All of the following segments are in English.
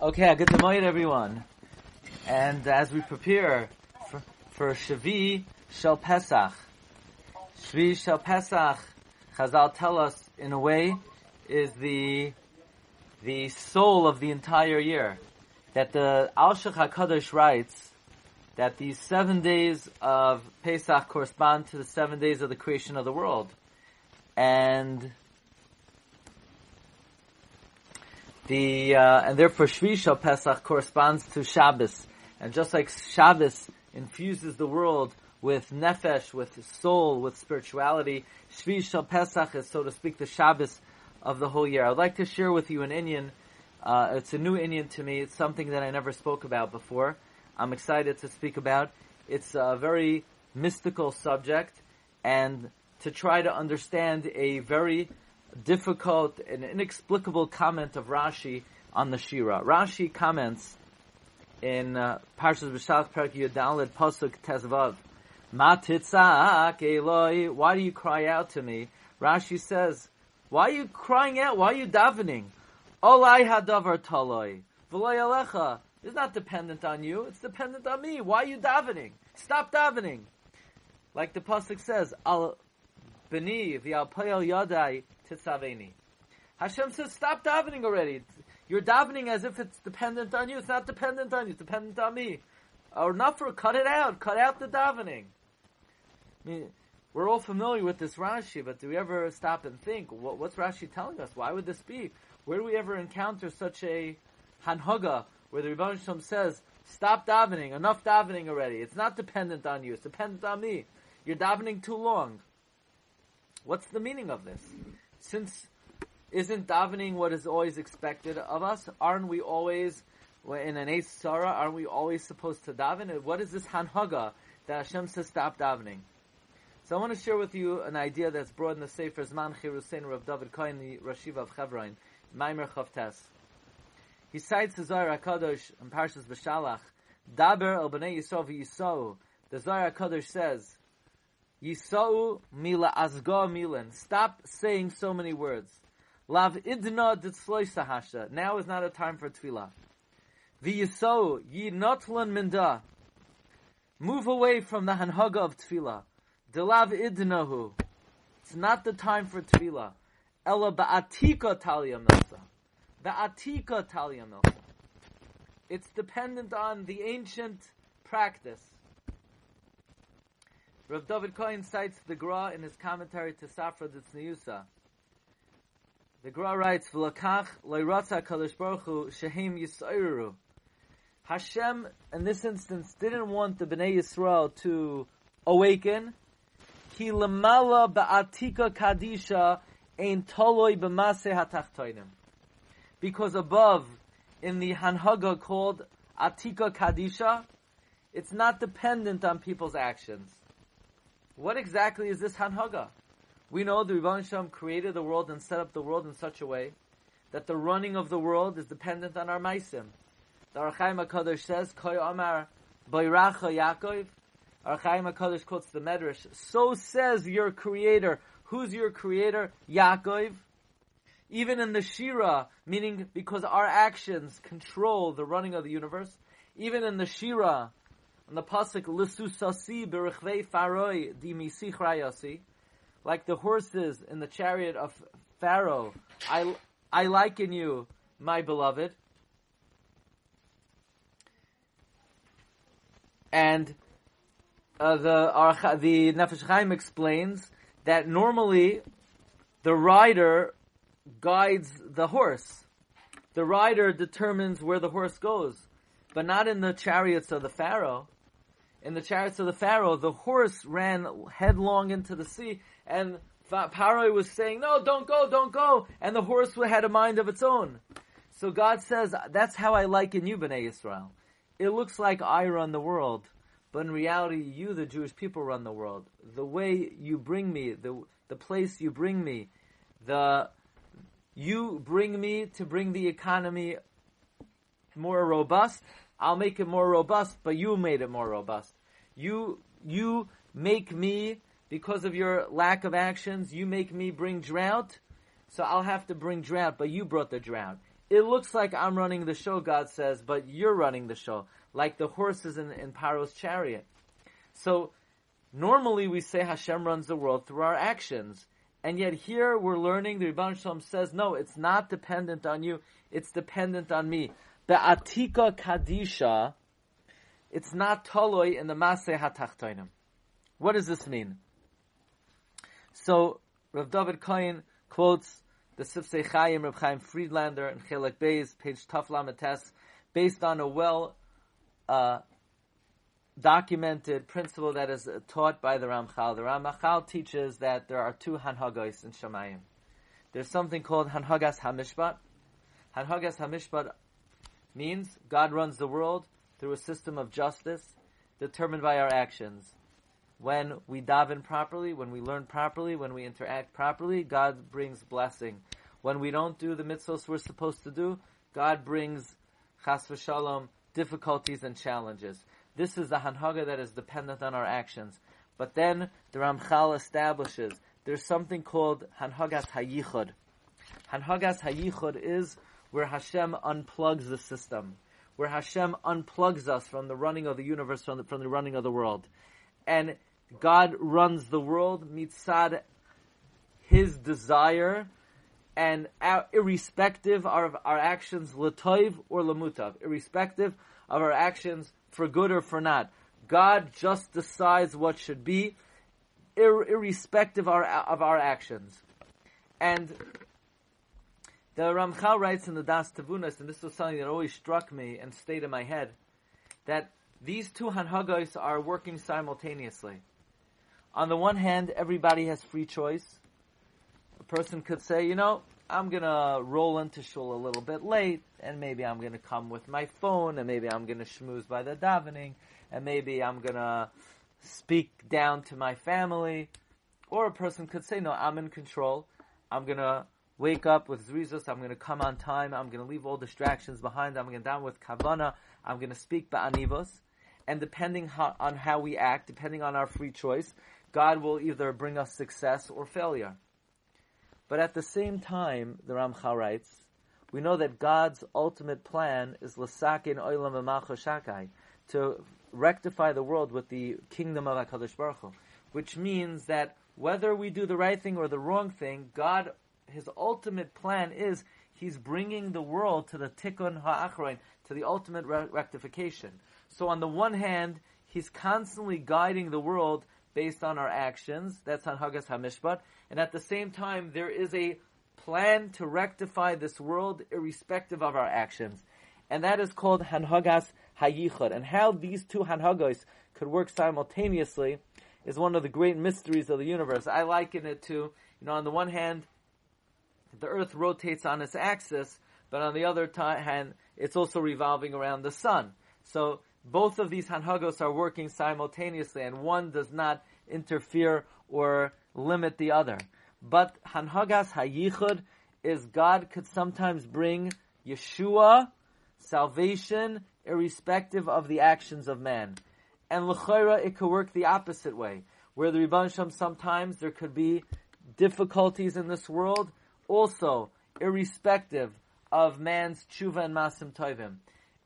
Okay, good morning, everyone. And as we prepare for, for Shavi Shel Pesach, Shvi Shel Pesach, Chazal tell us in a way is the the soul of the entire year. That the Alshich Hakadosh writes that these seven days of Pesach correspond to the seven days of the creation of the world, and the uh, and therefore Shvi Shel Pesach corresponds to Shabbos, and just like Shabbos infuses the world with nefesh, with soul, with spirituality, Shvi Shel Pesach is, so to speak, the Shabbos of the whole year. I'd like to share with you an inyan. Uh, it's a new inyan to me. It's something that I never spoke about before. I'm excited to speak about. It's a very mystical subject, and to try to understand a very difficult and inexplicable comment of Rashi on the Shira. Rashi comments in uh, Parshas B'Shalach Perak Yudalid Pasuk Tezvav, Ma titzak Eloi, why do you cry out to me? Rashi says, why are you crying out? Why are you davening? Olai hadavar taloi, v'loy alecha. It's not dependent on you, it's dependent on me. Why are you davening? Stop davening. Like the Pasuk says, Al b'ni v'al yadai Hashem says, stop davening already. You're davening as if it's dependent on you. It's not dependent on you. It's dependent on me. Or for cut it out. Cut out the davening. I mean, we're all familiar with this Rashi, but do we ever stop and think, what, what's Rashi telling us? Why would this be? Where do we ever encounter such a hanhaga where the Rebbe Shalom says, stop davening, enough davening already. It's not dependent on you. It's dependent on me. You're davening too long. What's the meaning of this? Since isn't davening what is always expected of us? Aren't we always in an Eis Sarah? Aren't we always supposed to daven? What is this hanhaga that Hashem says stop davening? So I want to share with you an idea that's brought in the Sefer Zman Chirusein of David Cohen, the Rashiva of Chevron, Maimer Chavtes. He cites the Zohar HaKadosh in Parshas B'Shalach, Daber el b'nei Yisrael v'Yisrael. The Zohar HaKadosh says, Yisau mila azga milan. Stop saying so many words. Lav idna ditzloy sahasha. Now is not a time for tefillah. V'yisau yi notlan minda. Move away from the hanhaga of tefillah. Delav idnahu. It's not the time for tefillah. Ella ba'atika talia milsa. Ba'atika talia milsa. It's dependent on the ancient practice. Rav David Cohen cites the Gra in his commentary to Safra Tzniusa. The Gra writes, "V'lakach loyratza kadosh baruch hu shehem yisayru." Hashem, in this instance, didn't want the Bnei Yisrael to awaken. Ki lemala ba'atika kadisha ein toloi b'maseh hatachtoinim. Because above, in the Hanhaga called Atika Kadisha, it's not dependent on people's actions. What exactly is this Hanhaga? We know the Rebbe Shem created the world and set up the world in such a way that the running of the world is dependent on our Maisim. The Ohr HaChaim HaKadosh says, Koy Omar Bayracha Yaakov. Ohr HaChaim HaKadosh quotes the Medrash, so says your creator. Who's your creator? Yaakov. Even in the Shira, meaning because our actions control the running of the universe, even in the Shira, the pasuk "Lisusasi berichvei faroi di misichrayasi," like the horses in the chariot of Pharaoh, I I liken you, my beloved. And uh, the the Nefesh Chaim explains that normally the rider guides the horse. The rider determines where the horse goes, but not in the chariots of the Pharaoh. In the chariots of the Pharaoh, the horse ran headlong into the sea, and Pharaoh was saying, "No, don't go, don't go," and the horse had a mind of its own. So God says, "That's how I liken you, Bnei Israel. It looks like I run the world, but in reality, you, the Jewish people, run the world. The way you bring me, the the place you bring me, the you bring me to bring the economy more robust. I'll make it more robust, but you made it more robust. You, you make me, because of your lack of actions, you make me bring drought, so I'll have to bring drought, but you brought the drought. it looks like I'm running the show, God says, but you're running the show, like the horses in, in Paro's chariot. So, normally we say Hashem runs the world through our actions. And yet here we're learning, the Rebbe Shalom says, no, it's not dependent on you, it's dependent on me. The Atika Kadisha, it's not Toloi in the Maseh HaTachtoinim. What does this mean? So, Rav David Cohen quotes the Sifsei Chaim, Rav Chaim Friedlander, and Chelek Beis, page Taf Lamates, based on a well uh, documented principle that is taught by the Ramchal. The Ramchal teaches that there are two Hanhagos in Shemayim. There's something called Hanhagas Hamishpat. Hanhagas Hamishpat means God runs the world through a system of justice determined by our actions when we daven properly, when we learn properly, when we interact properly, God brings blessing. When we don't do the mitzvahs we're supposed to do, God brings chas v'shalom, difficulties and challenges. This is the hanhaga that is dependent on our actions. But then the Ramchal establishes there's something called hanhagas hayichud. Hanhagas hayichud is where Hashem unplugs the system, where Hashem unplugs us from the running of the universe, from the, from the running of the world. And God runs the world mitzad His desire, and our, irrespective of our actions, latoiv or lamutav, irrespective of our actions for good or for not. God just decides what should be, ir- irrespective of our, of our actions. And the Ramchal writes in the Das Tavunas, and this was something that always struck me and stayed in my head, that these two hanhagos are working simultaneously. On the one hand, everybody has free choice. A person could say, you know, I'm gonna roll into shul a little bit late, and maybe I'm gonna come with my phone, and maybe I'm gonna schmooze by the davening, and maybe I'm gonna speak down to my family. Or a person could say, no, I'm in control. I'm gonna wake up with zrizos. I'm gonna come on time. I'm gonna leave all distractions behind. I'm gonna down with kavana. I'm gonna speak ba'anivos. And depending how, on how we act, depending on our free choice, God will either bring us success or failure. But at the same time, the Ramchal writes, we know that God's ultimate plan is l'sakin oilam shakai, to rectify the world with the kingdom of HaKadosh Baruch Hu, which means that whether we do the right thing or the wrong thing, God, His ultimate plan is He's bringing the world to the tikkun ha'achroin, to the ultimate re- rectification. So on the one hand, He's constantly guiding the world based on our actions. That's on Hanhagas Hamishpat. And at the same time, there is a plan to rectify this world irrespective of our actions. And that is called Hanhagas Hayichud. And how these two Hanhagos could work simultaneously is one of the great mysteries of the universe. I liken it to, you know, on the one hand, the earth rotates on its axis, but on the other hand, it's also revolving around the sun. So both of these hanhagos are working simultaneously, and one does not interfere or limit the other. But hanhagas hayichud is God could sometimes bring Yeshua, salvation, irrespective of the actions of man. And l'chayra, it could work the opposite way, where the Rebbe Shem sometimes there could be difficulties in this world, also irrespective of man's tshuva and masim tovim.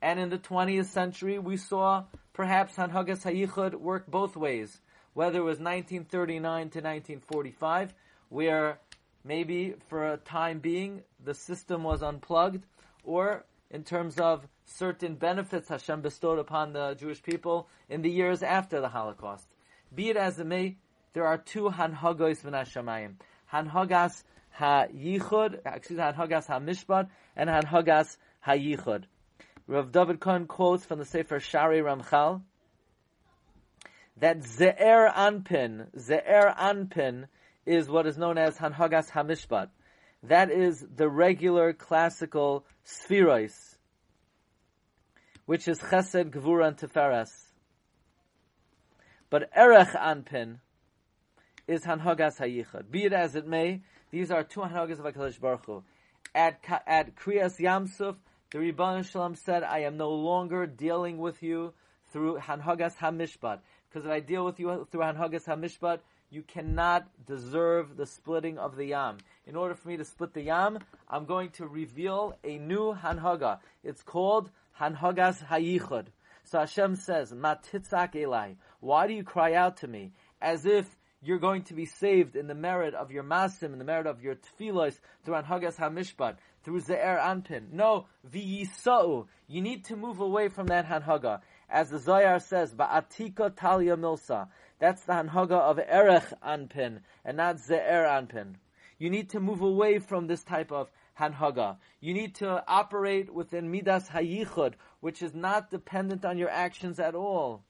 And in the 20th century, we saw perhaps Hanhagas Hayichud work both ways, whether it was 1939 to 1945, where maybe for a time being the system was unplugged, or in terms of certain benefits Hashem bestowed upon the Jewish people in the years after the Holocaust. Be it as it may, there are two Hanhagos V'nashamayim. Hanhagas Ha-Yichud, excuse me, Hanhagas Ha-Mishpat, and Hanhagas Ha-Yichud. Rav David Cohen quotes from the Sefer Shari Ramchal that Ze'er Anpin, Ze'er Anpin is what is known as Hanhagas Hamishpat. That is the regular classical sefiros, which is Chesed, Gvura, and Tiferes. But Arich Anpin is Hanhagas Hayichad. Be it as it may, these are two Hanhagas of HaKadosh Baruch Hu. At, at Kriyas Yamsuf, the Rebbe Shalom said, I am no longer dealing with you through Hanhagas HaMishpat. Because if I deal with you through Hanhagas HaMishpat, you cannot deserve the splitting of the Yam. in order for me to split the Yam, I'm going to reveal a new Hanhaga. It's called Hanhagas Hayichud. So Hashem says, Matitzak Elai, why do you cry out to me? As if you're going to be saved in the merit of your masim, in the merit of your tefillos, through Anhagas HaMishpat, through Ze'er Anpin. No, v'yisa'u. You need to move away from that Hanhaga. As the Zohar says, Ba'atika Talia Milsa. That's the Hanhaga of Arich Anpin, and not Ze'er Anpin. You need to move away from this type of Hanhaga. You need to operate within Midas Hayichud, which is not dependent on your actions at all.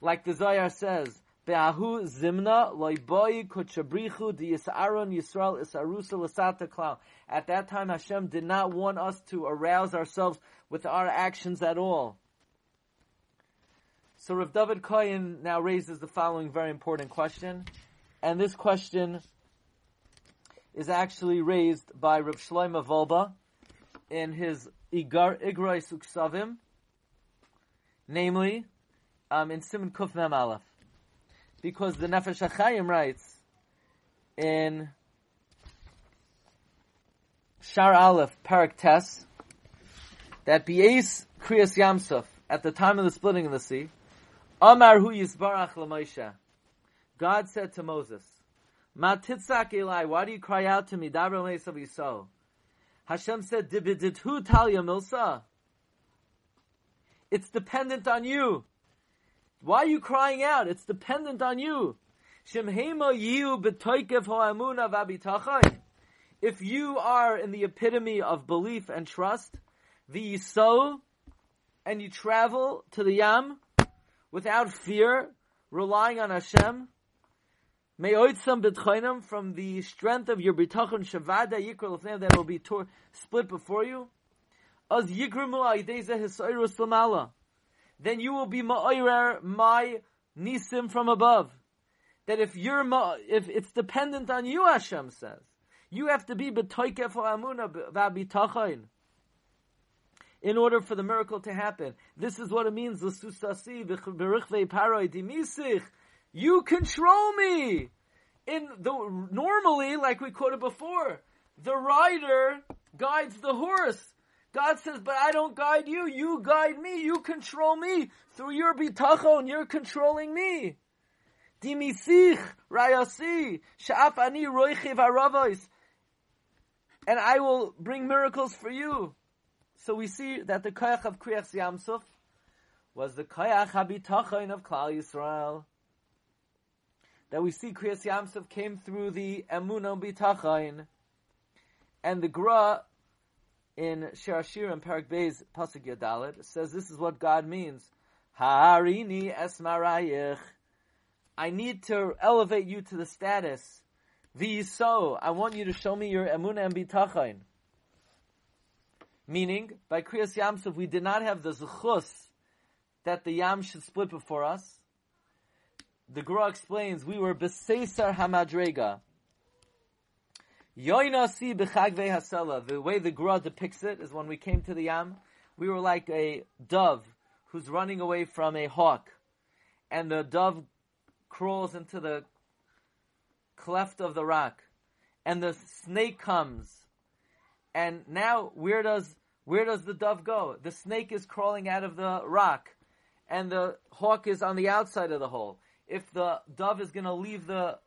Like the Zohar says, Be'ahu zimna loiboyi kuchabrichu di yisaron Yisrael isarusa lasata klau. At that time Hashem did not want us to arouse ourselves with our actions at all. So Rav David Koyin now raises the following very important question. And this question is actually raised by Rav Shlomo Wolbe in his Igar Igroi Suksavim, namely, um, in Siman Kuf Mem Aleph because the Nefesh HaChaim writes in Shar Aleph, Parak Tes, that Be'ez Kriyas Yamsuf, at the time of the splitting of the sea, Amar Hu Yisbarach LaMoshe, God said to Moses, Ma titzak Eli, why do you cry out to me, Dabra Mesav Yisrael? Hashem said, Dibidithu Talia Milsa. It's dependent on you. Why are you crying out? It's dependent on you. If you are in the epitome of belief and trust, the so, and you travel to the Yam without fear, relying on Hashem, May Oitzam bitachon from the strength of your bitachon shavada yikra that will be tor- split before you, as yikramu then you will be ma'oirer my nisim from above. That if you're ma- if it's dependent on you, Hashem says, you have to be betoikef amuna v'abitachayin in order for the miracle to happen. This is what it means. You control me. In the normally, like we quoted before, the rider guides the horse. God says, but I don't guide you. You guide me. You control me. Through your bitachon, you're controlling me. Dimisich rayasi sha'af ani roichiv haravos. And I will bring miracles for you. So we see that the koyach of Kriyach Yamsuf was the koyach habitachon of Klal Yisrael. That we see Kriyach Yamsuf came through the emunah bitachon. And the Gra in Shir and Parak Beis Pasuk Yadalit says this is what God means. Harini esmarayich. I need to elevate you to the status. so. I want you to show me your emunah and bitachon. Meaning, by Kriyas Yamsuf, we did not have the zechus that the Yam should split before us. The Gra explains we were besesar hamadrega. Yoinasi b'chagvei hasela. The way the Gra depicts it is when we came to the Yam, we were like a dove who's running away from a hawk, and the dove crawls into the cleft of the rock, and the snake comes, and now where does where does the dove go? The snake is crawling out of the rock, and the hawk is on the outside of the hole. If the dove is going to leave the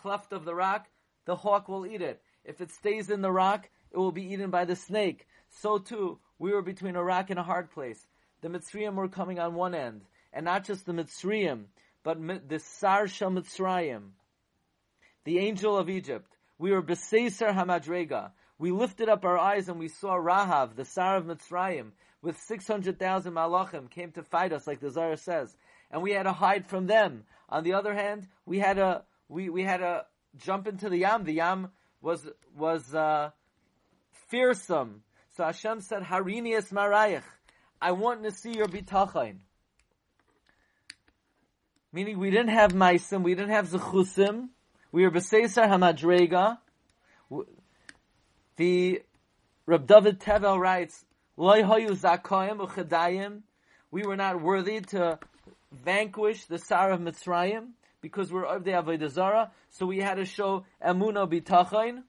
cleft of the rock, the hawk will eat it. If it stays in the rock, it will be eaten by the snake. So too, we were between a rock and a hard place. The Mitzrayim were coming on one end, and not just the Mitzrayim, but the Sar Shel Mitzrayim, the angel of Egypt. We were Beseser Hamadrega. We lifted up our eyes and we saw Rahav, the Sar of Mitzrayim, with 600,000 malachim came to fight us, like the Zohar says. And we had to hide from them. On the other hand, we had to, we, we had to jump into the Yam. The Yam was was uh, fearsome. So Hashem said, "Harini es marayich." I want to see your bitachon. Meaning, we didn't have meisim, we didn't have zechusim. We were b'seisar hamadrega. The Rab David Tevel writes, "Loy hayu zakayim uchadayim." We were not worthy to vanquish the Sar of Mitzrayim because we're of the Avodah Zara, so we had to show Emuna B'tachain.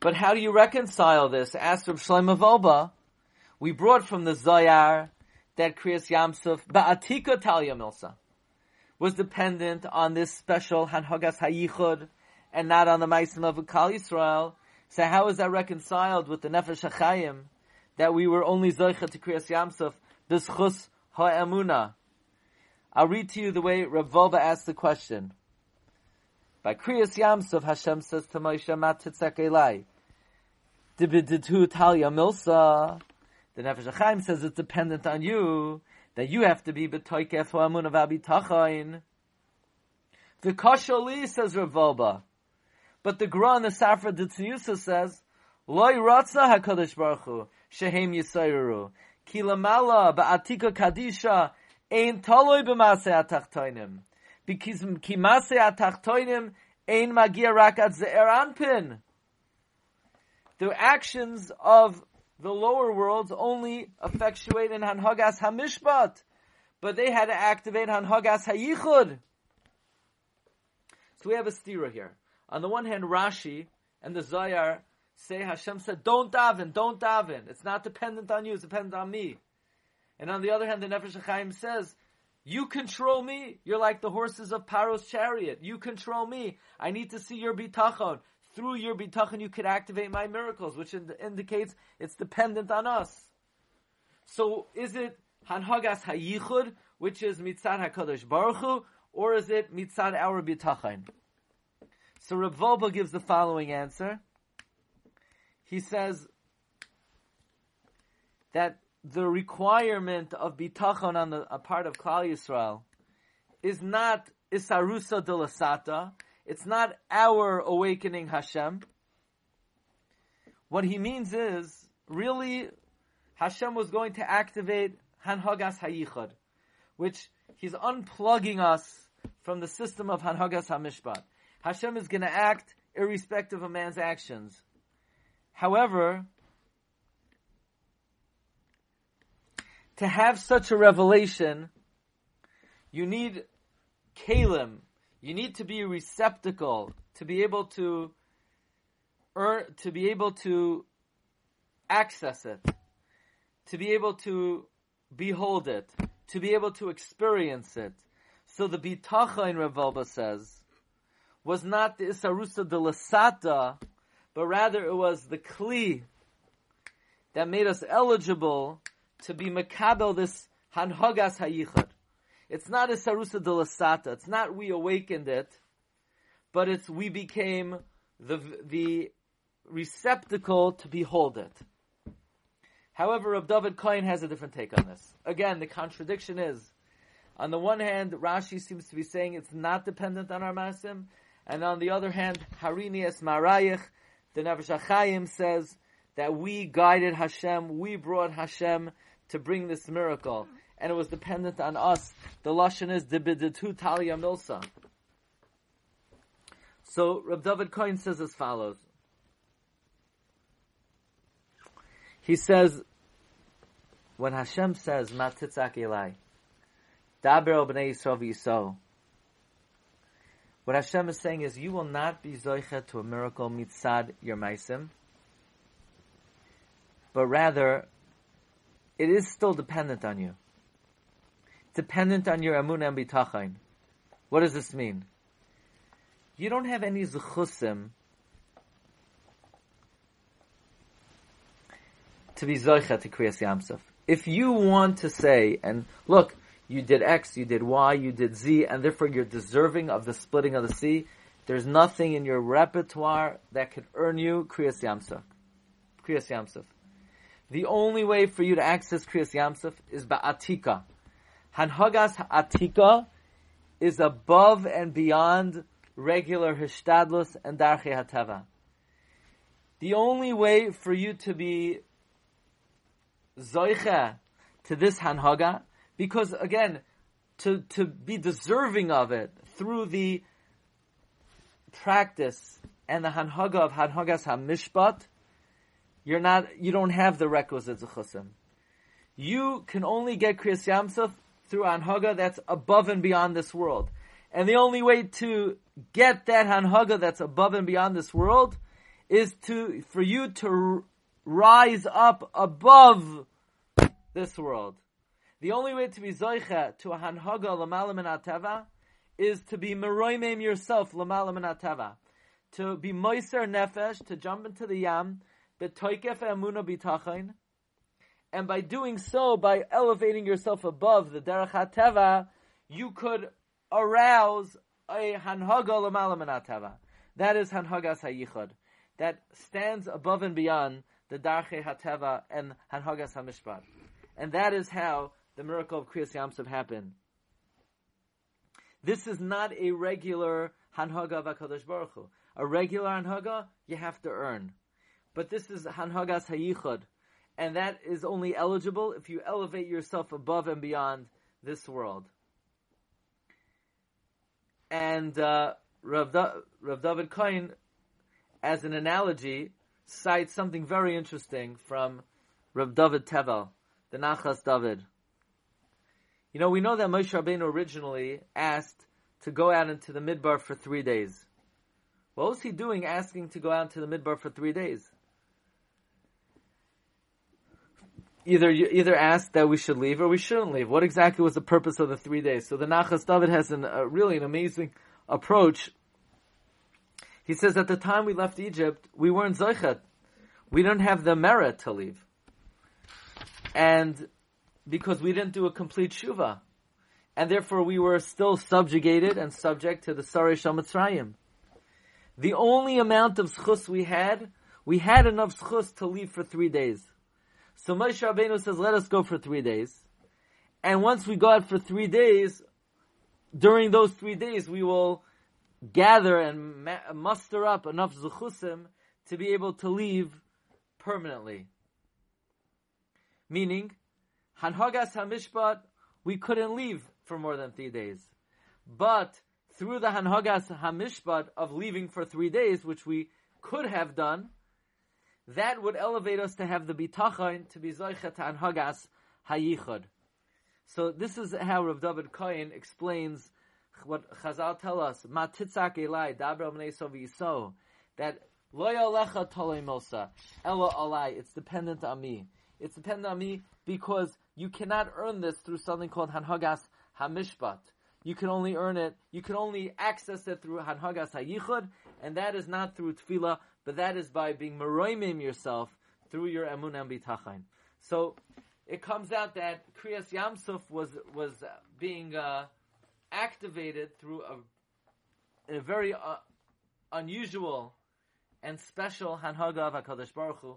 But how do you reconcile this? Asked Rav Shlomo Wolbe. We brought from the Zohar that Kriyas Yamsuf Ba'atika Talia Milsa was dependent on this special Hanhogas Hayichud and not on the Maisim of Kal Yisrael. So how is that reconciled with the Nefesh HaChayim that we were only Zaycha to Kriyas Yamsuf, this Chus Ha'emuna? I'll read to you the way Rav Wolbe asked the question. By Kriyas Yamsuf, Hashem says to Moshe, Mat Elai. Dibiditu Milsa. The Nefesh HaChaim says it's dependent on you, that you have to be betoikef ha'amun of abitachain. The Kashali says Rav. But the Gra and the Safra Ditzniusa says, Loi ratza HaKadosh Baruch Hu, shehem yisayru. Ki lamala ba'atika kadisha, ein taloi b'masei atachtoinim. Because ki masei atachtoinim, ein magia rakat ze'er anpin. The actions of the lower worlds only effectuate in Hanhagas Hamishpat, but they had to activate Hanhagas Hayichud. So we have a stira here. On the one hand, Rashi and the Zohar say Hashem said, "Don't daven, don't daven. It's not dependent on you; it's dependent on me." And on the other hand, the Nefesh HaChaim says, "You control me. You're like the horses of Paro's chariot. You control me. I need to see your bitachon through your bitachon you could activate my miracles, which ind- indicates it's dependent on us. So is it hanhagas hayichud, which is mitzad hakadosh baruch Hu, or is it mitzad our bitachon? So Rav Wolbe gives the following answer. He says that the requirement of bitachon on the a part of Klal Yisrael is not isarusa de lasata, it's not our awakening Hashem. What he means is, really, Hashem was going to activate Hanhagas Hayichud, which he's unplugging us from the system of Hanhagas Hamishpat. Hashem is going to act irrespective of man's actions. However, to have such a revelation, you need kalim, you need to be a receptacle to be able to earn, to be able to access it, to be able to behold it, to be able to experience it. So the bitacha in Rav Wolbe says was not the isarusa de lasata, but rather it was the kli that made us eligible to be makabel this hanhagas hayichad. It's not a sarusa de lasata. It's not we awakened it, but it's we became the the receptacle to behold it. However, Rav David Cohen has a different take on this. Again, the contradiction is, on the one hand, Rashi seems to be saying it's not dependent on our masim, and on the other hand, Harini es Marayich, the Nefesh HaChaim says that we guided Hashem, we brought Hashem to bring this miracle and it was dependent on us. The lashon is debiditu talia milsa. So Rab David Cohen says as follows. He says, when Hashem says, Matitzak Elai, Daber b'nei Yisrael what Hashem is saying is, you will not be zoicha to a miracle mitzad your maisim, but rather, it is still dependent on you dependent on your amun and. What does this mean? You don't have any zechusim to be zoicha to kriyas yamsuf. If you want to say, and look, you did X, you did Y, you did Z, and therefore you're deserving of the splitting of the sea, there's nothing in your repertoire that could earn you kriyas yamsuf. Kriyas yamsuf. The only way for you to access kriyas yamsuf is ba'atika Hanhagas Atika is above and beyond regular Hishtadlus and Darche Hateva. The only way for you to be Zoicha to this Hanhaga, because again, to, to be deserving of it through the practice and the Hanhaga of Hanhagas HaMishpat, you're not, you don't have the requisite Zechusim. You can only get Kriyas Yamsuf through Anhaga that's above and beyond this world. And the only way to get that Hanhaga that's above and beyond this world is to, for you to rise up above this world. The only way to be zoicha to a hanhaga l'malam ateva is to be meroimim yourself l'malam ateva. To be moiser nefesh, to jump into the yam, betoikef emuna bitachain, and by doing so, by elevating yourself above the derech hateva, you could arouse a hanhaga l'malam ateva. That is hanhagas hayichud. That stands above and beyond the darche hateva and hanhagas hamishpat. And that is how the miracle of Kriyas Yamsuf happened. This is not a regular Hanhaga of HaKadosh Baruch Hu. A regular Hanhaga, you have to earn. But this is Hanhagas Hayichud. And that is only eligible if you elevate yourself above and beyond this world. And uh, Rav, da- Rav David Cohen, as an analogy, cites something very interesting from Rav David Tevel, the Nachas David. You know, we know that Moshe Rabbeinu originally asked to go out into the midbar for three days. What was he doing asking to go out into the midbar for three days? Either either asked that we should leave or we shouldn't leave. What exactly was the purpose of the three days? So the Nachas David has an, uh, really an amazing approach. He says at the time we left Egypt, we weren't Zoichet. We don't have the merit to leave. And because we didn't do a complete shuva. And therefore we were still subjugated and subject to the Saray Shamatzrayim. The only amount of schus we had, we had enough schus to leave for three days. So Moshe Rabbeinu says, let us go for three days. And once we go out for three days, during those three days we will gather and ma- muster up enough zuchusim to be able to leave permanently. Meaning, Hanhagas Hamishpat, we couldn't leave for more than three days. But through the Hanhagas Hamishpat of leaving for three days, which we could have done, that would elevate us to have the bitachon to be zoichet Hanhagas Hayichud. So this is how Rav David Cohen explains what Chazal tell us, Matitzak Elai, Dabra Yiso, that Loya Lecha Tolei Ella Alai, it's dependent on me. It's dependent on me because you cannot earn this through something called Hanhagas Hamishpat. You can only earn it, you can only access it through Hanhagas Hayichud, and that is not through Tefillah, but that is by being Meroimim yourself through your Emun and. So, it comes out that Kriyas Yamsuf was, was being, uh, activated through a, a very uh, unusual and special Hanhaga of HaKadosh Baruch Hu,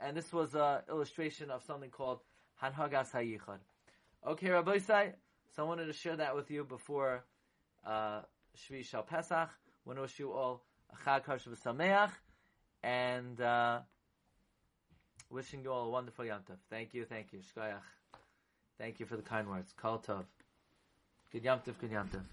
and this was an illustration of something called Hanhagas Hayichad. Okay, Rabbi Sai, so I wanted to share that with you before uh, Shvi Shal Pesach. I want to wish you all a Chag Harshav Sameach, and uh, wishing you all a wonderful Yom Tov. Thank you, thank you, Shkoyach. Thank you for the kind words. Kol Tov. Good Yom Tov, good Yom Tov.